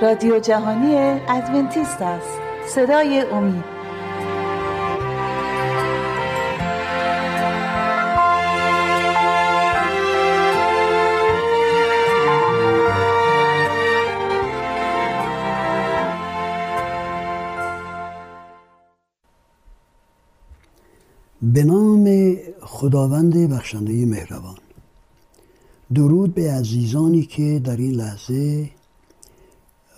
رادیو جهانی ادونتیست است. صدای امید. به نام خداوند بخشنده مهربان. درود به عزیزانی که در این لحظه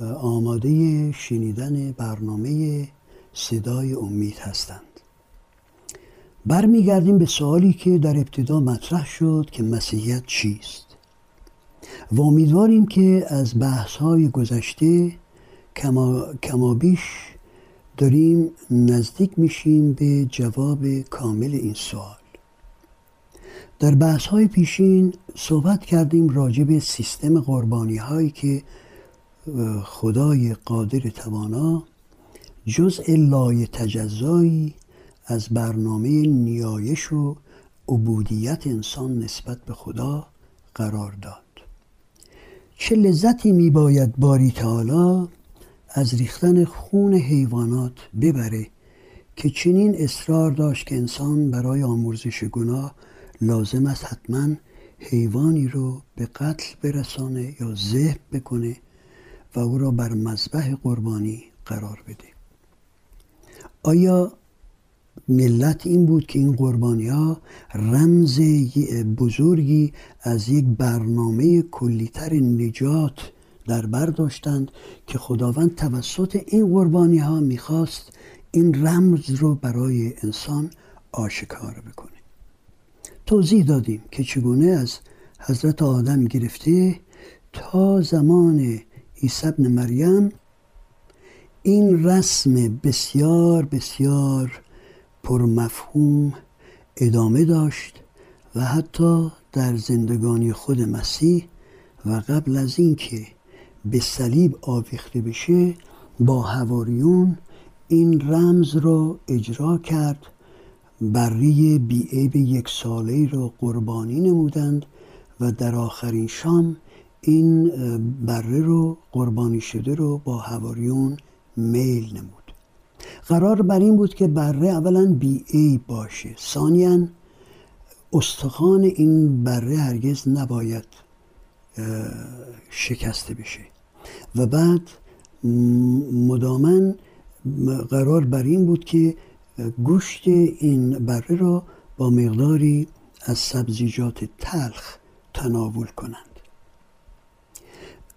آماده شنیدن برنامه صدای امید هستند. برمیگردیم به سوالی که در ابتدا مطرح شد که مسیحیت چیست. و امیدواریم که از بحث های گذشته کما, کمابیش داریم نزدیک میشیم به جواب کامل این سوال. در بحث های پیشین صحبت کردیم راجع به سیستم قربانی هایی که خدای قادر توانا جزء لای تجزایی از برنامه نیایش و عبودیت انسان نسبت به خدا قرار داد. چه لذتی می باید باری تعالی از ریختن خون حیوانات ببره که چنین اصرار داشت که انسان برای آمرزش گناه لازم است حتما حیوانی رو به قتل برسانه یا ذبح بکنه و او را بر مذبح قربانی قرار بده. آیا ملت این بود که این قربانی ها رمز بزرگی از یک برنامه کلیتر نجات در بر داشتند که خداوند توسط این قربانی ها می‌خواست این رمز رو برای انسان آشکار بکنه؟ توضیح دادیم که چگونه از حضرت آدم گرفته تا زمان عیسی ابن مریم این رسم بسیار بسیار پرمفهوم ادامه داشت و حتی در زندگانی خود مسیح و قبل از اینکه به صلیب آویخته بشه با هواریون این رمز را اجرا کرد. بری بیعیب یک ساله را قربانی نمودند و در آخرین شام این بره رو قربانی شده رو با هواریون میل نمود. قرار بر این بود که بره اولا بیعیب باشه. ثانیا استخوان این بره هرگز نباید شکسته بشه. و بعد مدامن قرار بر این بود که گوشت این بره را با مقداری از سبزیجات تلخ تناول کنند.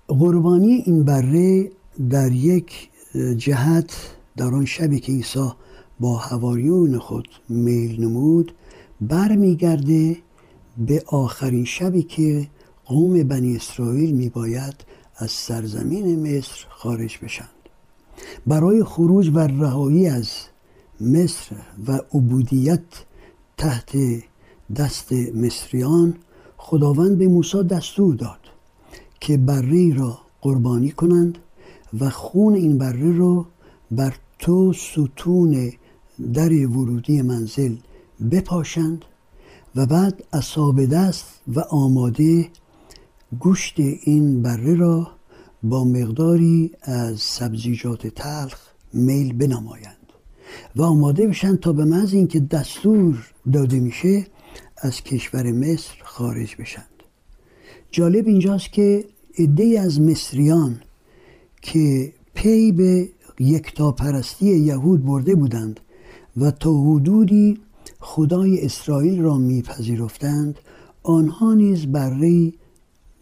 قربانی این بره در یک جهت در آن شبی که عیسی با هواریون خود میل نمود برمیگرده به آخرین شبی که قوم بنی اسرائیل میباید از سرزمین مصر خارج بشند. برای خروج و رهایی از مصر و عبودیت تحت دست مصریان خداوند به موسی دستور داد که بره را قربانی کنند و خون این بره را بر تو ستون در ورودی منزل بپاشند و بعد اصاب دست و آماده گوشت این بره را با مقداری از سبزیجات تلخ میل بنمایند و آماده بشن تا به محض اینکه دستور داده میشه از کشور مصر خارج بشند. جالب اینجاست که عده از مصریان که پی به یکتاپرستی یهود برده بودند و تا حدودی خدای اسرائیل را میپذیرفتند آنها نیز بره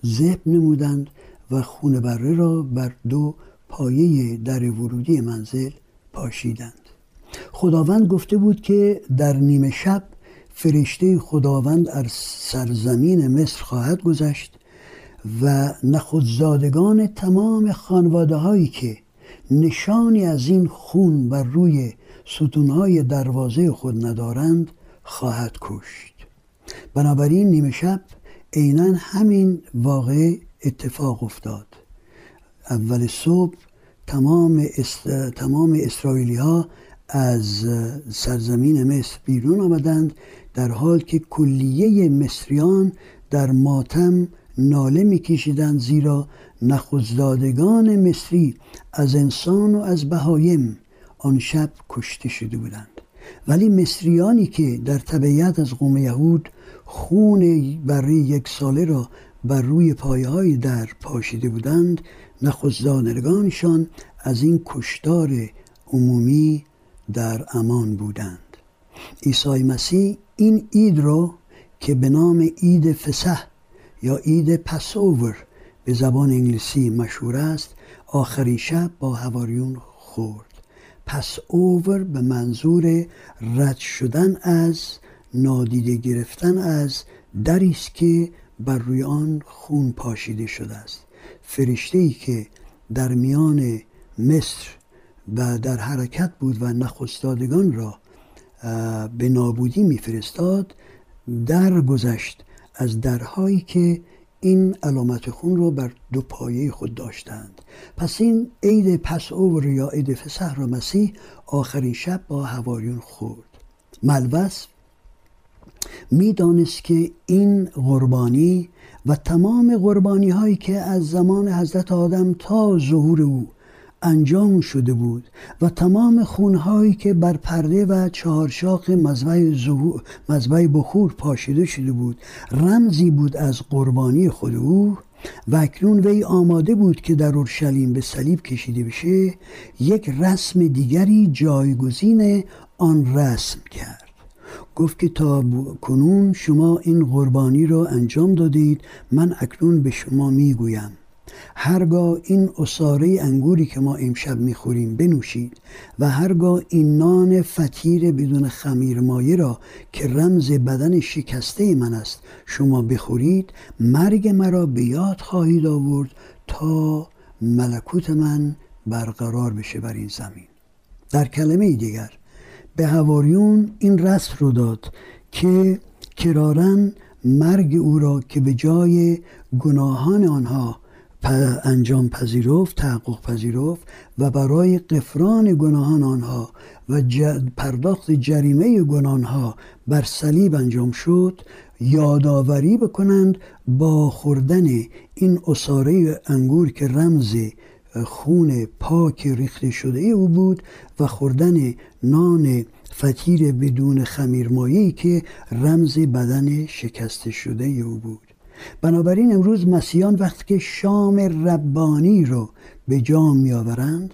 زب نمودند و خون بره را بر دو پایه در ورودی منزل پاشیدند. خداوند گفته بود که در نیمه شب فرشته خداوند از سرزمین مصر خواهد گذشت و نخودزادگان تمام خانواده هایی که نشانی از این خون بر روی ستونهای دروازه خود ندارند خواهد کشت. بنابراین نیمه شب عینا همین واقع اتفاق افتاد. اول صبح تمام, تمام اسرائیلی ها از سرزمین مصر بیرون آمدند در حال که کلیه مصریان در ماتم ناله میکشیدند زیرا نخوزدادگان مصری از انسان و از بهایم آن شب کشته شده بودند. ولی مصریانی که در طبیعت از قوم یهود خون برای یک ساله را بر روی پایه در پاشیده بودند نخوزدادگانشان از این کشتار عمومی در امان بودند. عیسی مسیح این اید رو که به نام اید فسح یا اید پسوور به زبان انگلیسی مشهور است. آخرین شب با هواریون خورد. پس به منظور رد شدن از نادیده گرفتن از دری است که بر روی آن خون پاشیده شده است. فرشته ای که در میان مصر و در حرکت بود و نخستادگان را به نابودی میفرستاد در گذشت از درهایی که این علامت خون رو بر دو پایه خود داشتند. پس این عید پس اوور یا عید فسح را مسیح آخرین شب با هواریون خورد. ملوس می‌دانست که این قربانی و تمام قربانی هایی که از زمان حضرت آدم تا ظهور او انجام شده بود و تمام خونهایی که بر پرده و چهارشاق مذبح بخور پاشیده شده بود رمزی بود از قربانی خود او و اکنون وی آماده بود که در اورشلیم به صلیب کشیده بشه یک رسم دیگری جایگزین آن رسم کرد. گفت که تا کنون شما این قربانی را انجام دادید من اکنون به شما می‌گویم. هرگاه این اصاره انگوری که ما امشب می‌خوریم بنوشید و هرگاه این نان فتیر بدون خمیر مایه را که رمز بدن شکسته من است شما بخورید مرگ مرا به یاد خواهید آورد تا ملکوت من برقرار بشه بر این زمین. در کلمه دیگر به هواریون این رسم رو داد که کرارن مرگ او را که به جای گناهان آنها انجام پذیرفت تحقق پذیرفت و برای قفران گناهان آنها و پرداخت جریمه گناهانها بر صلیب انجام شد یادآوری بکنند با خوردن این اصاره انگور که رمز خون پاک ریخته شده او بود و خوردن نان فتیر بدون خمیرمایی که رمز بدن شکسته شده او بود. بنابراین امروز مسیحیان وقتی که شام ربانی رو به جام میآورند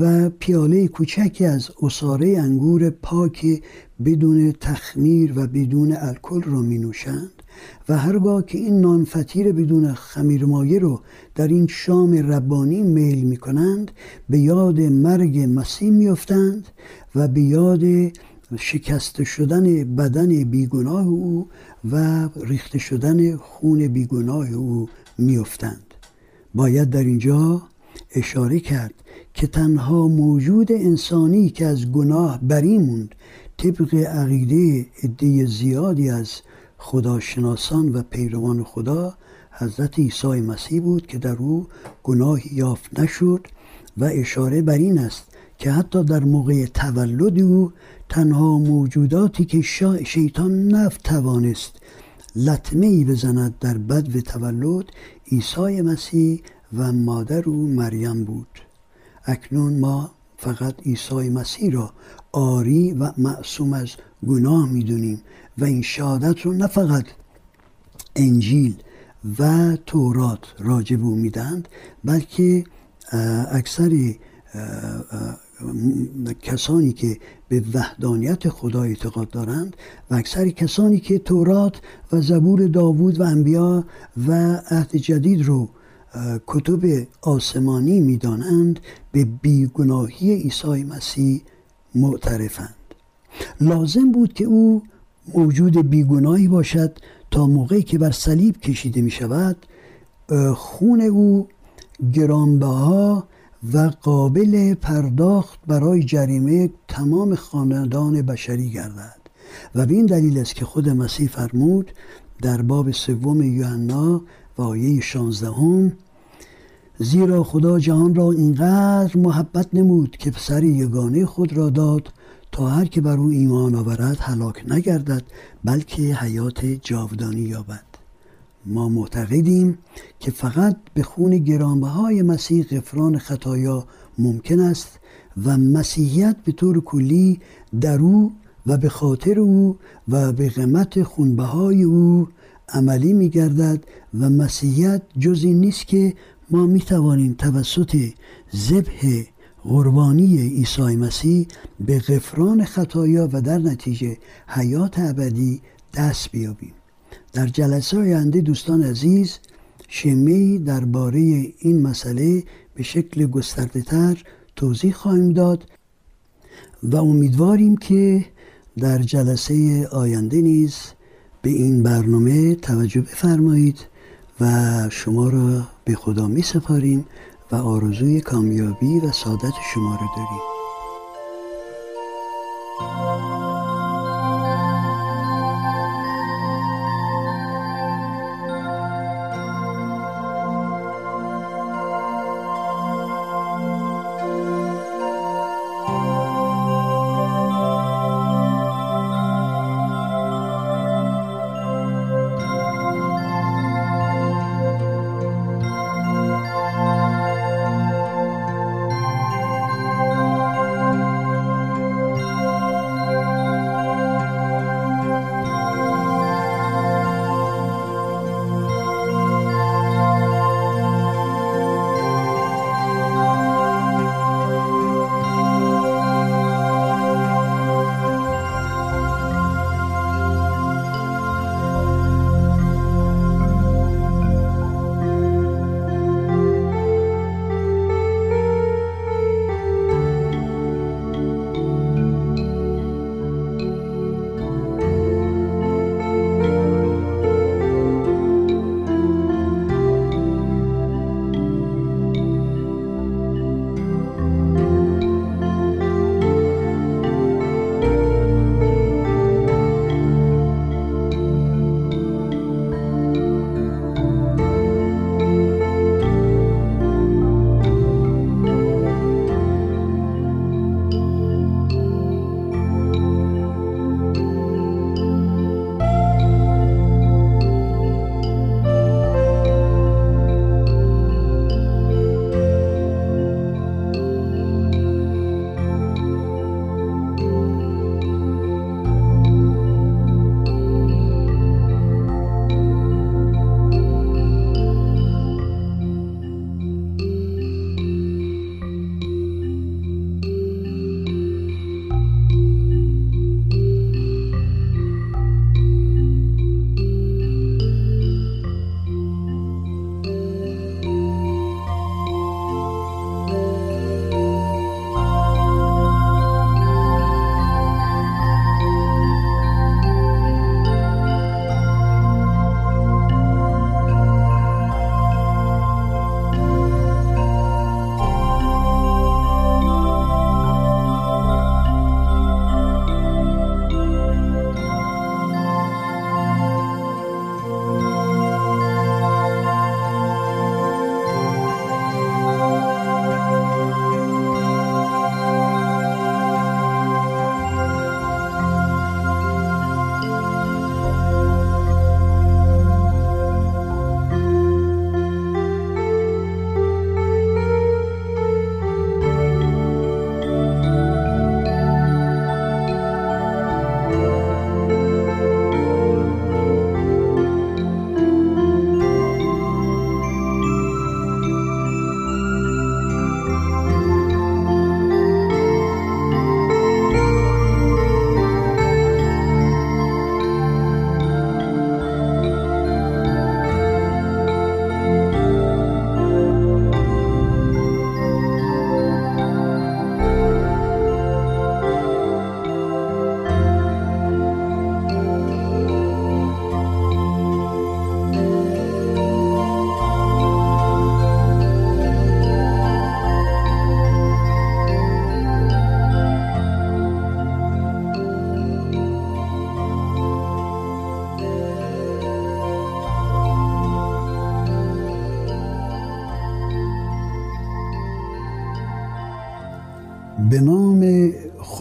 و پیاله کوچکی از اصاره انگور پاک بدون تخمیر و بدون الکل را می نوشند و هرگاه که این نان فطیر بدون خمیر مایه رو در این شام ربانی میل می کنند به یاد مرگ مسیح میافتند و به یاد شکست شدن بدن بیگناه او و ریخته شدن خون بیگناه او میافتند. باید در اینجا اشاره کرد که تنها موجود انسانی که از گناه بری موند طبق عقیده عده زیادی از خداشناسان و پیروان خدا حضرت عیسی مسیح بود که در او گناهی یافت نشد و اشاره بر این است که حتی در موقع تولد او تنها موجوداتی که شیطان نفت توانست لطمه ای بزند در بد و تولد عیسی مسیح و مادر او مریم بود. اکنون ما فقط عیسی مسیح را آری و معصوم از گناه می‌دونیم و این شهادت رو نه فقط انجیل و تورات راجب او میدند بلکه اکثر کسانی که به وحدانیت خدا اعتقاد دارند و اکثر کسانی که تورات و زبور داوود و انبیا و عهد جدید رو کتب آسمانی می‌دانند به بیگناهی عیسی مسیح معترفند. لازم بود که او موجود بیگناهی باشد تا موقعی که بر صلیب کشیده می شود خون او گرانبها و قابل پرداخت برای جریمه تمام خاندان بشری گردد. و به این دلیل است که خود مسیح فرمود در باب سوم یوحنا و آیه 16 زیرا خدا جهان را اینقدر محبت نمود که پسر یگانه خود را داد تا هر که بر او ایمان آورد هلاک نگردد بلکه حیات جاودانی یابد. ما معتقدیم که فقط به خون گرانبهای مسیح غفران خطایا ممکن است و مسیحیت به طور کلی در او و به خاطر او و به قیمت خونبهای او عملی می گردد و مسیحیت جزی نیست که ما می توانیم توسط ذبح قربانی عیسی مسیح به غفران خطایا و در نتیجه حیات ابدی دست بیابیم. در جلسه آینده دوستان عزیز شمی درباره این مسئله به شکل گسترده تر توضیح خواهیم داد و امیدواریم که در جلسه آینده نیز به این برنامه توجه بفرمایید و شما را به خدا می سپاریم و آرزوی کامیابی و سعادت شما را داریم.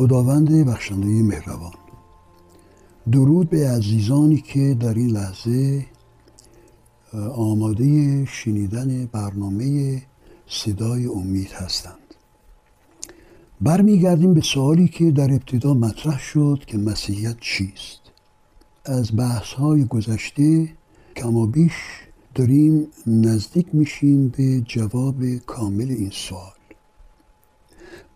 خداوند بخشنده مهربان. درود به عزیزانی که در این لحظه آماده شنیدن برنامه صدای امید هستند. برمیگردیم به سوالی که در ابتدا مطرح شد که مسیحیت چیست. از بحث های گذشته کما بیش داریم نزدیک میشیم به جواب کامل این سوال.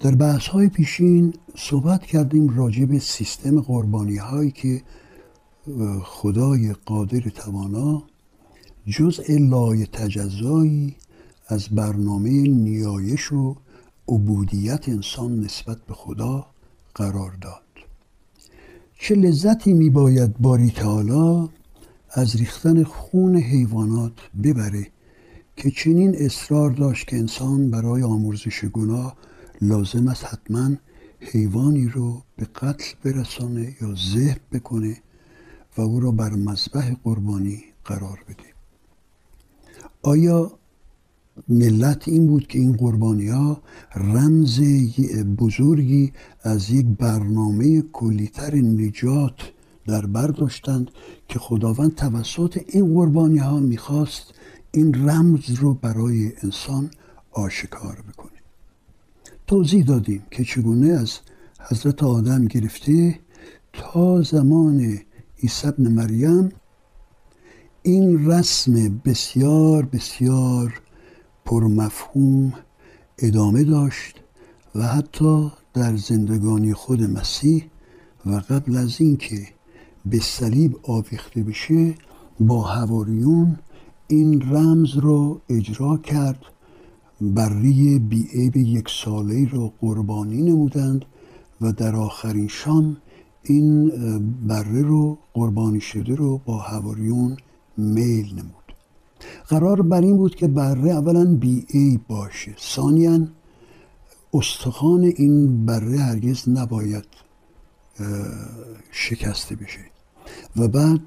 در بحث های پیشین صحبت کردیم راجع به سیستم قربانی هایی که خدای قادر توانا جزء لای تجزایی از برنامه نیایش و عبودیت انسان نسبت به خدا قرار داد. چه لذتی می باید باری تعالی از ریختن خون حیوانات ببره که چنین اصرار داشت که انسان برای آمرزش گناه لازم است حتما حیوانی رو به قتل برسانه یا ذبح بکنه و او را بر مذبح قربانی قرار بده. آیا ملت این بود که این قربانی ها رمز بزرگی از یک برنامه کلیتر نجات در بر داشتند که خداوند توسط این قربانی ها می‌خواست این رمز رو برای انسان آشکار بکنه؟ توضیح دادیم که چگونه از حضرت آدم گرفته تا زمان عیسی ابن مریم این رسم بسیار بسیار پرمفهوم ادامه داشت و حتی در زندگانی خود مسیح و قبل از اینکه به صلیب آویخته بشه با هواریون این رمز رو اجرا کرد بری بیعیب یک ساله را قربانی نمودند و در آخرین شام این بره رو قربانی شده رو با هواریون میل نمود. قرار بر این بود که بره اولا بی باشه. ثانیا استخوان این بره هرگز نباید شکسته بشه. و بعد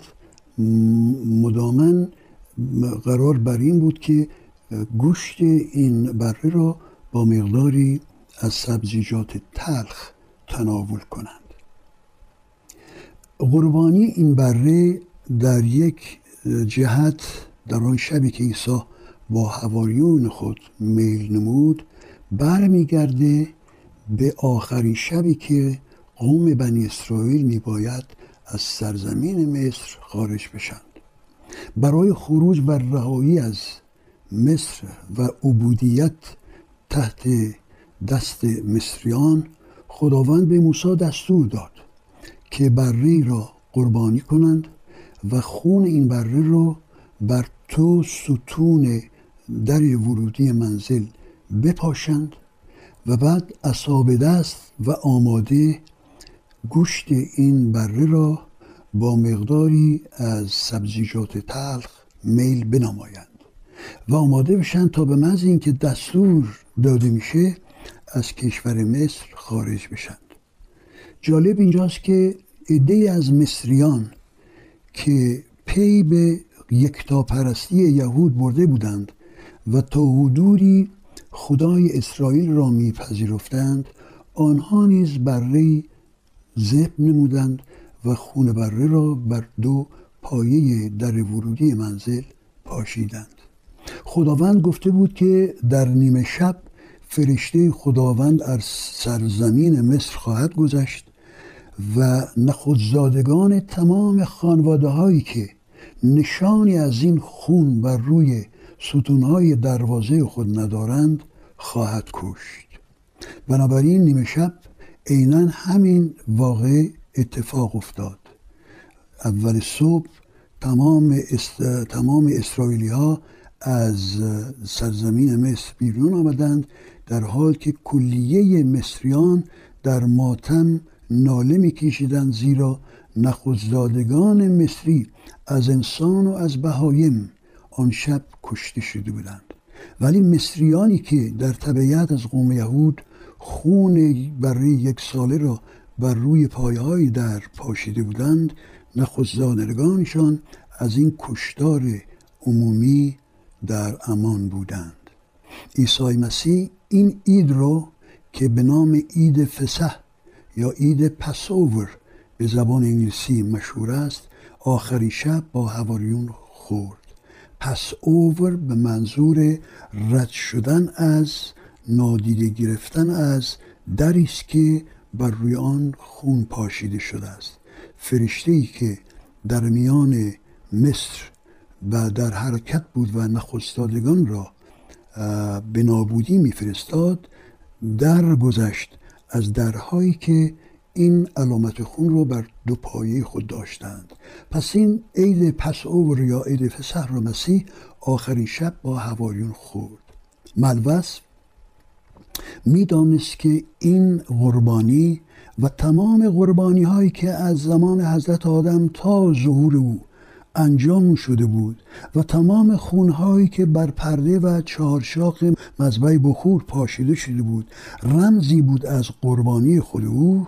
مدامن قرار بر این بود که گوشت این بره را با مقداری از سبزیجات تلخ تناول کنند. قربانی این بره در یک جهت در آن شبی که عیسی با هواریون خود میل نمود برمیگرده به آخرین شبی که قوم بنی اسرائیل میباید از سرزمین مصر خارج بشند. برای خروج و رهایی از مصر و عبودیت تحت دست مصریان خداوند به موسی دستور داد که بره را قربانی کنند و خون این بره رو بر تو ستون در ورودی منزل بپاشند و بعد اصاب دست و آماده گوشت این بره را با مقداری از سبزیجات تلخ میل بنمایند. و آماده بشن تا به محض اینکه دستور داده میشه از کشور مصر خارج بشند جالب اینجاست که عده از مصریان که پی به یکتاپرستی یهود برده بودند و تا حدودی خدای اسرائیل را میپذیرفتند آنها نیز بره زب نمودند و خون بره را بر دو پایه در ورودی منزل پاشیدند. خداوند گفته بود که در نیمه شب فرشته خداوند از سرزمین مصر خواهد گذشت و نخودزادگان تمام خانواده هایی که نشانی از این خون بر روی ستونهای دروازه خود ندارند خواهد کشت. بنابراین نیمه شب عینا همین واقع اتفاق افتاد. اول صبح تمام, است... تمام اسرائیلی ها از سرزمین مصر بیرون آمدند در حال که کلیه مصریان در ماتم ناله میکشیدند زیرا نخوزدادگان مصری از انسان و از بهایم آن شب کشته شده بودند. ولی مصریانی که در طبیعت از قوم یهود خون برای یک ساله را بر روی پایهایی در پاشیده بودند نخوزدادگانشان از این کشتار عمومی در امان بودند. عیسی مسیح این اید رو که به نام اید فسح یا اید پسوور به زبان انگلیسی مشهور است آخری شب با هواریون خورد. پس به منظور رد شدن از نادیده گرفتن از دری است که بر روی آن خون پاشیده شده است. فرشته ای که در میان مصر و در حرکت بود و نخستادگان را به نابودی میفرستاد در گذشت از درهایی که این علامت خون رو بر دو پایه خود داشتند. پس این عید پس اوور یا عید فسح را مسیح آخرین شب با هواریون خورد. ملوس می‌دانست که این قربانی و تمام قربانی هایی که از زمان حضرت آدم تا ظهور او انجام شده بود و تمام خونهایی که بر پرده و چهارشاق مذبح بخور پاشیده شده بود. رمزی بود از قربانی خود او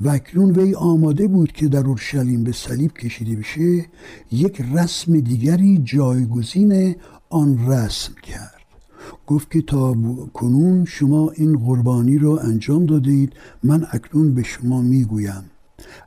و اکنون وی آماده بود که در اورشلیم به صلیب کشیده بشه یک رسم دیگری جایگزین آن رسم کرد. گفت که تا کنون شما این قربانی را انجام دادید من اکنون به شما می‌گویم.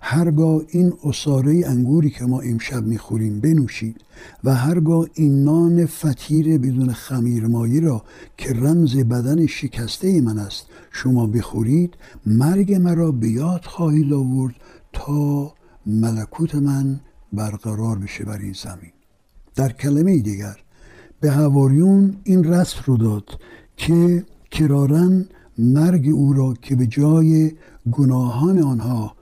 هرگاه این اصاره انگوری که ما امشب می‌خوریم بنوشید و هرگاه این نان فتیر بدون خمیرمایی را که رمز بدن شکسته من است شما بخورید مرگ مرا به یاد خواهید آورد تا ملکوت من برقرار بشه بر این زمین. در کلمه دیگر به هواریون این رسم رو داد که کرارن مرگ او را که به جای گناهان آنها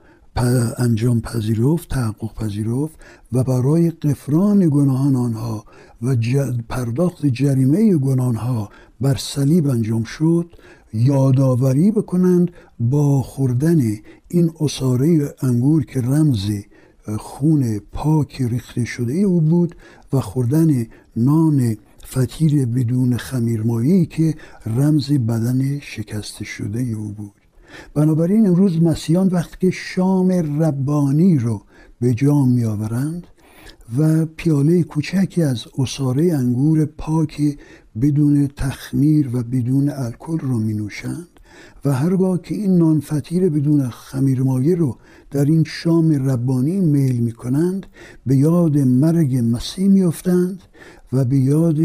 انجام پذیرفت تحقق پذیرفت و برای قفران گناهان آنها و پرداخت جریمه گناهانها بر صلیب انجام شد یادآوری بکنند با خوردن این اصاره انگور که رمز خون پاک ریخته شده او بود و خوردن نان فتیر بدون خمیرمایی که رمز بدن شکسته شده او بود. بنابراین امروز مسیحیان وقتی که شام ربانی رو به جام میآورند و پیاله کوچکی از اصاره انگور پاک بدون تخمیر و بدون الکل رو می نوشند و هرگاه که این نان فتیر بدون خمیرمایه رو در این شام ربانی میل می کنند به یاد مرگ مسیح میافتند و به یاد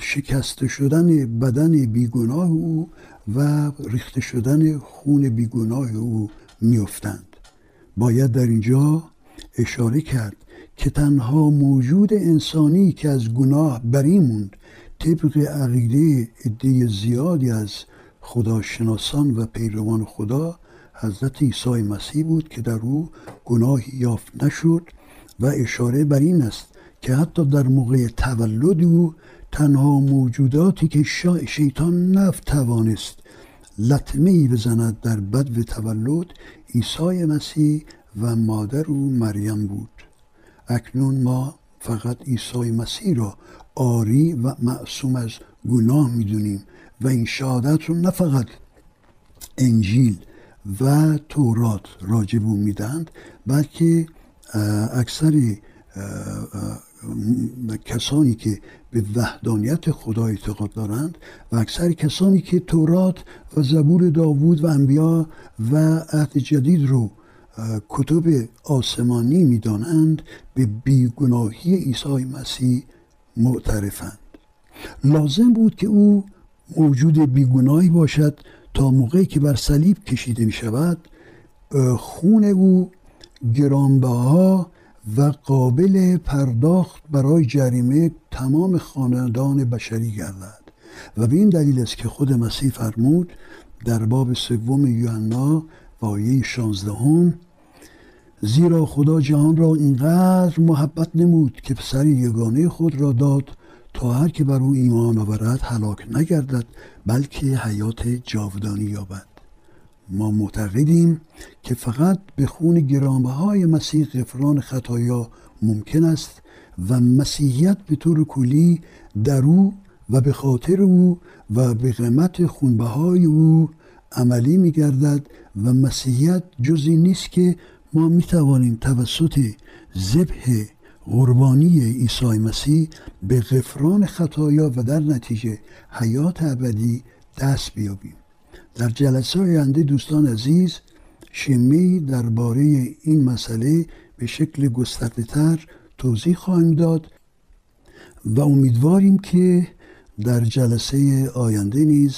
شکسته شدن بدن بیگناه او و ریخته شدن خون بیگناه او میافتند. باید در اینجا اشاره کرد که تنها موجود انسانی که از گناه بری موند طبق عقیده عده زیادی از خداشناسان و پیروان خدا حضرت عیسی مسیح بود که در او گناهی یافت نشد و اشاره بر این است که حتی در موقع تولد او تنها موجوداتی که شیطان نفت توانست لطمه ای بزند در بد و تولد عیسی مسیح و مادر او مریم بود. اکنون ما فقط عیسی مسیح را آری و معصوم از گناه می‌دونیم و این شهادت رو نه فقط انجیل و تورات راجب او بلکه اکثر کسانی که به وحدانیت خدا اعتقاد دارند و اکثر کسانی که تورات و زبور داوود و انبیا و عهد جدید رو کتب آسمانی می‌دانند به بیگناهی عیسی مسیح معترفند. لازم بود که او موجود بیگناهی باشد تا موقعی که بر صلیب کشیده می شود خون او گرانبها و قابل پرداخت برای جریمه تمام خاندان بشری گردد. و به این دلیل است که خود مسیح فرمود در باب سوم یوحنا و آیه 16 زیرا خدا جهان را اینقدر محبت نمود که پسر یگانه خود را داد تا هر که بر او ایمان آورد هلاک نگردد بلکه حیات جاودانی یابد. ما معتقدیم که فقط به خون گرانبهای مسیح غفران خطایا ممکن است و مسیحیت به طور کلی در او و به خاطر او و به قیمت خونبهای او عملی می گردد و مسیحیت جزی نیست که ما می توانیم توسط ذبح قربانی عیسی مسیح به غفران خطایا و در نتیجه حیات ابدی دست بیابیم. در جلسه آینده دوستان عزیز شمی درباره این مسئله به شکل گسترده تر توضیح خواهیم داد و امیدواریم که در جلسه آینده نیز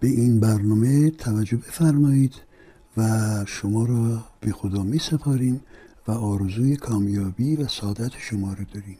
به این برنامه توجه بفرمایید و شما را به خدا می سپاریم و آرزوی کامیابی و سعادت شما را داریم.